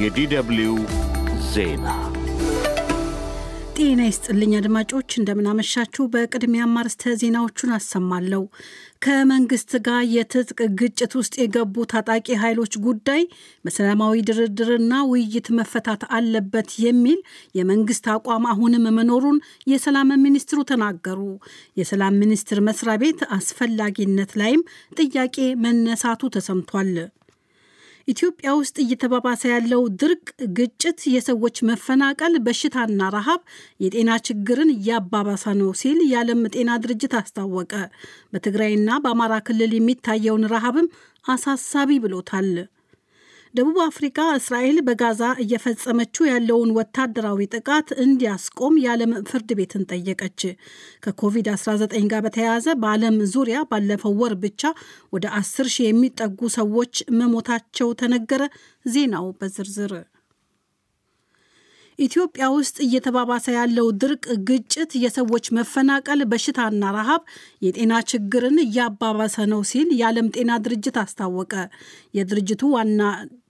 የዲደብልዩ ዜና ጤና ይስጥልኝ አድማጮች፣ እንደምናመሻችሁ። በቅድሚያ አርዕስተ ዜናዎቹን አሰማለሁ። ከመንግስት ጋር የትጥቅ ግጭት ውስጥ የገቡ ታጣቂ ኃይሎች ጉዳይ በሰላማዊ ድርድርና ውይይት መፈታት አለበት የሚል የመንግስት አቋም አሁንም መኖሩን የሰላም ሚኒስትሩ ተናገሩ። የሰላም ሚኒስቴር መስሪያ ቤት አስፈላጊነት ላይም ጥያቄ መነሳቱ ተሰምቷል። ኢትዮጵያ ውስጥ እየተባባሰ ያለው ድርቅ፣ ግጭት፣ የሰዎች መፈናቀል፣ በሽታና ረሃብ የጤና ችግርን እያባባሰ ነው ሲል የዓለም ጤና ድርጅት አስታወቀ። በትግራይና በአማራ ክልል የሚታየውን ረሃብም አሳሳቢ ብሎታል። ደቡብ አፍሪካ እስራኤል በጋዛ እየፈጸመችው ያለውን ወታደራዊ ጥቃት እንዲያስቆም የዓለም ፍርድ ቤትን ጠየቀች። ከኮቪድ-19 ጋር በተያያዘ በዓለም ዙሪያ ባለፈው ወር ብቻ ወደ 10 ሺህ የሚጠጉ ሰዎች መሞታቸው ተነገረ። ዜናው በዝርዝር ኢትዮጵያ ውስጥ እየተባባሰ ያለው ድርቅ፣ ግጭት፣ የሰዎች መፈናቀል፣ በሽታና ረሃብ የጤና ችግርን እያባባሰ ነው ሲል የዓለም ጤና ድርጅት አስታወቀ። የድርጅቱ ዋና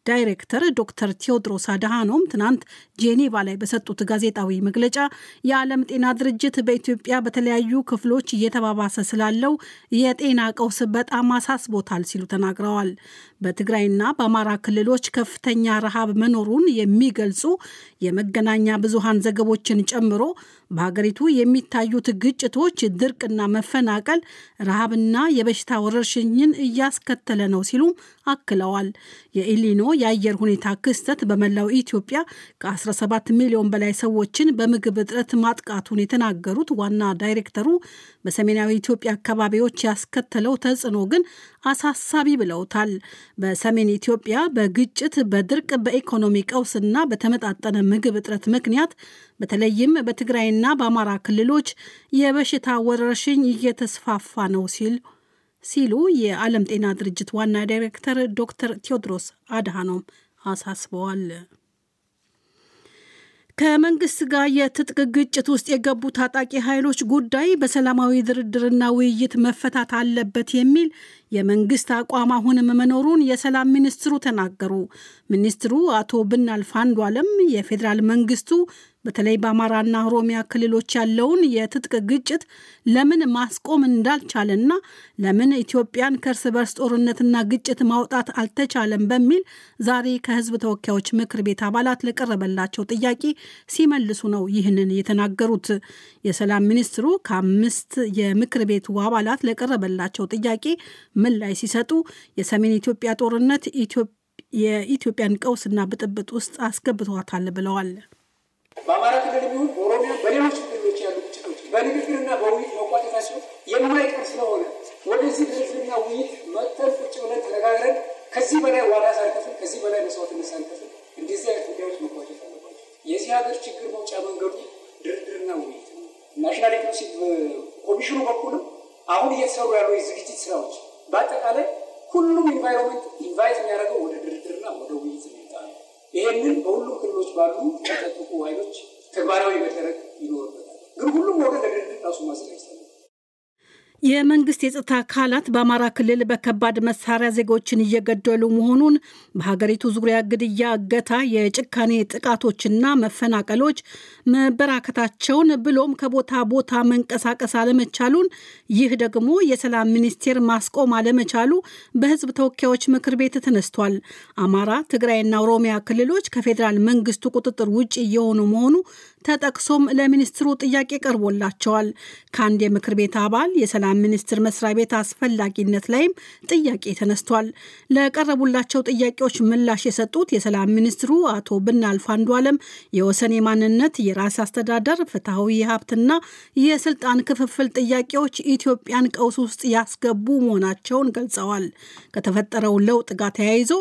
ዳይሬክተር ዶክተር ቴዎድሮስ አድሃኖም ትናንት ጄኔቫ ላይ በሰጡት ጋዜጣዊ መግለጫ የዓለም ጤና ድርጅት በኢትዮጵያ በተለያዩ ክፍሎች እየተባባሰ ስላለው የጤና ቀውስ በጣም አሳስቦታል ሲሉ ተናግረዋል። በትግራይና በአማራ ክልሎች ከፍተኛ ረሃብ መኖሩን የሚገልጹ የመገናኛ ብዙሃን ዘገቦችን ጨምሮ በሀገሪቱ የሚታዩት ግጭቶች፣ ድርቅና መፈናቀል ረሃብና የበሽታ ወረርሽኝን እያስከተለ ነው ሲሉም አክለዋል። የኢሊኖ የአየር ሁኔታ ክስተት በመላው ኢትዮጵያ ከ17 ሚሊዮን በላይ ሰዎችን በምግብ እጥረት ማጥቃቱን የተናገሩት ዋና ዳይሬክተሩ በሰሜናዊ ኢትዮጵያ አካባቢዎች ያስከተለው ተጽዕኖ ግን አሳሳቢ ብለውታል። በሰሜን ኢትዮጵያ በግጭት፣ በድርቅ፣ በኢኮኖሚ ቀውስና በተመጣጠነ ምግብ እጥረት ምክንያት በተለይም በትግራይና በአማራ ክልሎች የበሽታ ወረርሽኝ እየተስፋፋ ነው ሲል ሲሉ የዓለም ጤና ድርጅት ዋና ዳይሬክተር ዶክተር ቴዎድሮስ አድሃኖም አሳስበዋል። ከመንግስት ጋር የትጥቅ ግጭት ውስጥ የገቡ ታጣቂ ኃይሎች ጉዳይ በሰላማዊ ድርድርና ውይይት መፈታት አለበት የሚል የመንግስት አቋም አሁንም መኖሩን የሰላም ሚኒስትሩ ተናገሩ። ሚኒስትሩ አቶ ብናልፍ አንዱዓለም የፌዴራል መንግስቱ በተለይ በአማራና ኦሮሚያ ክልሎች ያለውን የትጥቅ ግጭት ለምን ማስቆም እንዳልቻለና ለምን ኢትዮጵያን ከእርስ በርስ ጦርነትና ግጭት ማውጣት አልተቻለም በሚል ዛሬ ከህዝብ ተወካዮች ምክር ቤት አባላት ለቀረበላቸው ጥያቄ ሲመልሱ ነው ይህንን የተናገሩት። የሰላም ሚኒስትሩ ከአምስት የምክር ቤቱ አባላት ለቀረበላቸው ጥያቄ ምላሽ ሲሰጡ የሰሜን ኢትዮጵያ ጦርነት የኢትዮጵያን ቀውስና ብጥብጥ ውስጥ አስገብቷታል ብለዋል። በአማራ ክልል ቢሆን በኦሮሚያ በሌሎች ክልሎች ያሉ ግጭቶች በንግግርና በውይይት መቋጨታቸው የማይቀር ስለሆነ ወደዚህ ድርድርና ውይይት መጥተን ቁጭ ብለን ተነጋግረን ከዚህ በላይ ዋጋ ሳንከፍል ከዚህ በላይ መስዋዕትነት ሳንከፍል እንደዚህ አይነት ጉዳዮች መቋጨት አለባቸው። የዚህ ሀገር ችግር መውጫ መንገዱ ድርድርና ውይይት ነው። national inclusive ኮሚሽኑ በኩልም አሁን እየተሰሩ ያሉ የዝግጅት ስራዎች በአጠቃላይ ሁሉም environment invite የሚያደርገው ወደ ድርድርና ወደ ውይይት የሚመጣ ነው። ይህንን በሁሉም ክልሎች ባሉ የታጠቁ ኃይሎች ተግባራዊ መደረግ ይኖርበታል። ግን ሁሉም ወገን ለድርድር ራሱ ማዘጋጀት የመንግስት የጸጥታ አካላት በአማራ ክልል በከባድ መሳሪያ ዜጎችን እየገደሉ መሆኑን በሀገሪቱ ዙሪያ ግድያ፣ እገታ፣ የጭካኔ ጥቃቶችና መፈናቀሎች መበራከታቸውን ብሎም ከቦታ ቦታ መንቀሳቀስ አለመቻሉን ይህ ደግሞ የሰላም ሚኒስቴር ማስቆም አለመቻሉ በሕዝብ ተወካዮች ምክር ቤት ተነስቷል። አማራ፣ ትግራይና ኦሮሚያ ክልሎች ከፌዴራል መንግስቱ ቁጥጥር ውጭ እየሆኑ መሆኑ ተጠቅሶም ለሚኒስትሩ ጥያቄ ቀርቦላቸዋል። ከአንድ የምክር ቤት አባል የሰላም ሚኒስቴር መስሪያ ቤት አስፈላጊነት ላይም ጥያቄ ተነስቷል። ለቀረቡላቸው ጥያቄዎች ምላሽ የሰጡት የሰላም ሚኒስትሩ አቶ ብናልፍ አንዱዓለም የወሰን የማንነት፣ የራስ አስተዳደር፣ ፍትሐዊ የሀብትና የስልጣን ክፍፍል ጥያቄዎች ኢትዮጵያን ቀውስ ውስጥ ያስገቡ መሆናቸውን ገልጸዋል። ከተፈጠረው ለውጥ ጋር ተያይዞ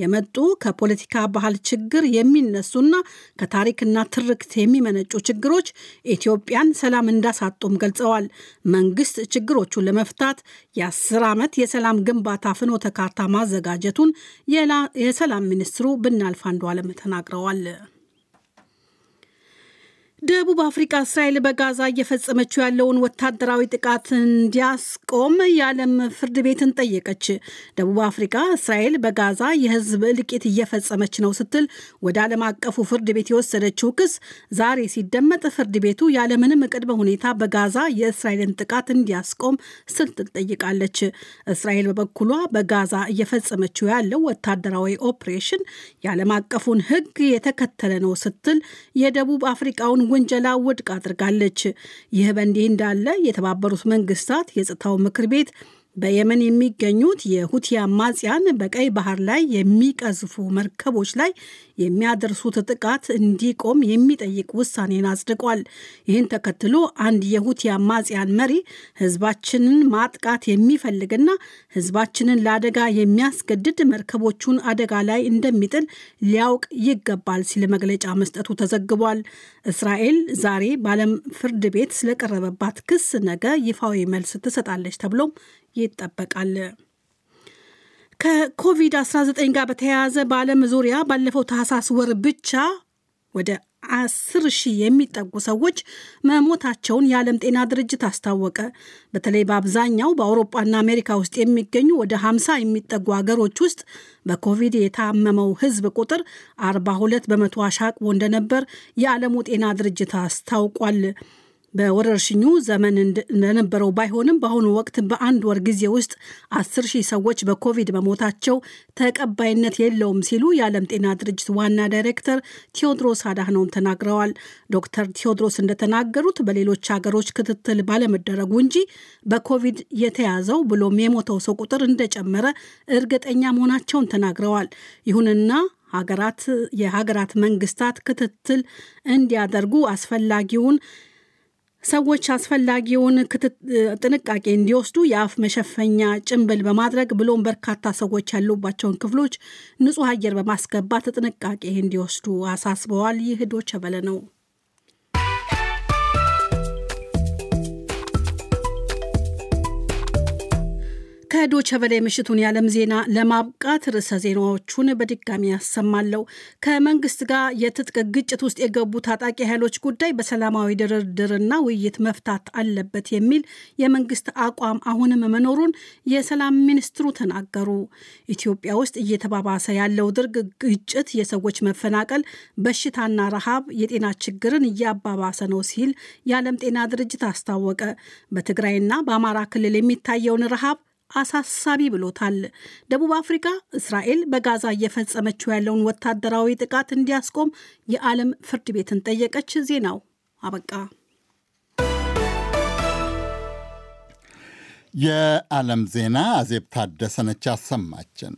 የመጡ ከፖለቲካ ባህል ችግር የሚነሱና ከታሪክና ትርክት የሚመነጩ ችግሮች ኢትዮጵያን ሰላም እንዳሳጡም ገልጸዋል። መንግስት ችግሮቹን ለመፍታት የአስር ዓመት የሰላም ግንባታ ፍኖተ ካርታ ማዘጋጀቱን የሰላም ሚኒስትሩ ብናልፍ አንዱዓለም ተናግረዋል። ደቡብ አፍሪካ እስራኤል በጋዛ እየፈጸመችው ያለውን ወታደራዊ ጥቃት እንዲያስቆም የዓለም ፍርድ ቤትን ጠየቀች። ደቡብ አፍሪካ እስራኤል በጋዛ የሕዝብ እልቂት እየፈጸመች ነው ስትል ወደ ዓለም አቀፉ ፍርድ ቤት የወሰደችው ክስ ዛሬ ሲደመጥ ፍርድ ቤቱ ያለምንም ቅድመ ሁኔታ በጋዛ የእስራኤልን ጥቃት እንዲያስቆም ስትል ጠይቃለች። እስራኤል በበኩሏ በጋዛ እየፈጸመችው ያለው ወታደራዊ ኦፕሬሽን የዓለም አቀፉን ሕግ የተከተለ ነው ስትል የደቡብ አፍሪካውን ውንጀላ ውድቅ አድርጋለች። ይህ በእንዲህ እንዳለ የተባበሩት መንግስታት የጸጥታው ምክር ቤት በየመን የሚገኙት የሁቲ አማጽያን በቀይ ባህር ላይ የሚቀዝፉ መርከቦች ላይ የሚያደርሱት ጥቃት እንዲቆም የሚጠይቅ ውሳኔን አጽድቋል። ይህን ተከትሎ አንድ የሁቲ አማጽያን መሪ ህዝባችንን ማጥቃት የሚፈልግና ህዝባችንን ለአደጋ የሚያስገድድ መርከቦቹን አደጋ ላይ እንደሚጥል ሊያውቅ ይገባል ሲል መግለጫ መስጠቱ ተዘግቧል። እስራኤል ዛሬ በዓለም ፍርድ ቤት ስለቀረበባት ክስ ነገ ይፋዊ መልስ ትሰጣለች ተብሎም ይጠበቃል። ከኮቪድ-19 ጋር በተያያዘ በዓለም ዙሪያ ባለፈው ታህሳስ ወር ብቻ ወደ አስር ሺህ የሚጠጉ ሰዎች መሞታቸውን የዓለም ጤና ድርጅት አስታወቀ። በተለይ በአብዛኛው በአውሮፓና አሜሪካ ውስጥ የሚገኙ ወደ 50 የሚጠጉ ሀገሮች ውስጥ በኮቪድ የታመመው ህዝብ ቁጥር 42 በመቶ አሻቅቦ እንደነበር የዓለሙ ጤና ድርጅት አስታውቋል። በወረርሽኙ ዘመን እንደነበረው ባይሆንም በአሁኑ ወቅት በአንድ ወር ጊዜ ውስጥ አስር ሺህ ሰዎች በኮቪድ መሞታቸው ተቀባይነት የለውም ሲሉ የዓለም ጤና ድርጅት ዋና ዳይሬክተር ቴዎድሮስ አድሃኖም ተናግረዋል። ዶክተር ቴዎድሮስ እንደተናገሩት በሌሎች ሀገሮች ክትትል ባለመደረጉ እንጂ በኮቪድ የተያዘው ብሎም የሞተው ሰው ቁጥር እንደጨመረ እርግጠኛ መሆናቸውን ተናግረዋል። ይሁንና ሀገራት የሀገራት መንግስታት ክትትል እንዲያደርጉ አስፈላጊውን ሰዎች አስፈላጊውን ጥንቃቄ እንዲወስዱ የአፍ መሸፈኛ ጭንብል በማድረግ ብሎም በርካታ ሰዎች ያሉባቸውን ክፍሎች ንጹሕ አየር በማስገባት ጥንቃቄ እንዲወስዱ አሳስበዋል። ይህ ቬለ ነው። ከዶቼ ቬለ ምሽቱን የዓለም ዜና ለማብቃት ርዕሰ ዜናዎቹን በድጋሚ ያሰማለሁ። ከመንግስት ጋር የትጥቅ ግጭት ውስጥ የገቡ ታጣቂ ኃይሎች ጉዳይ በሰላማዊ ድርድርና ውይይት መፍታት አለበት የሚል የመንግስት አቋም አሁንም መኖሩን የሰላም ሚኒስትሩ ተናገሩ። ኢትዮጵያ ውስጥ እየተባባሰ ያለው ድርቅ፣ ግጭት፣ የሰዎች መፈናቀል፣ በሽታና ረሃብ የጤና ችግርን እያባባሰ ነው ሲል የዓለም ጤና ድርጅት አስታወቀ። በትግራይና በአማራ ክልል የሚታየውን ረሃብ አሳሳቢ ብሎታል። ደቡብ አፍሪካ እስራኤል በጋዛ እየፈጸመችው ያለውን ወታደራዊ ጥቃት እንዲያስቆም የዓለም ፍርድ ቤትን ጠየቀች። ዜናው አበቃ። የዓለም ዜና አዜብ ታደሰነች አሰማችን።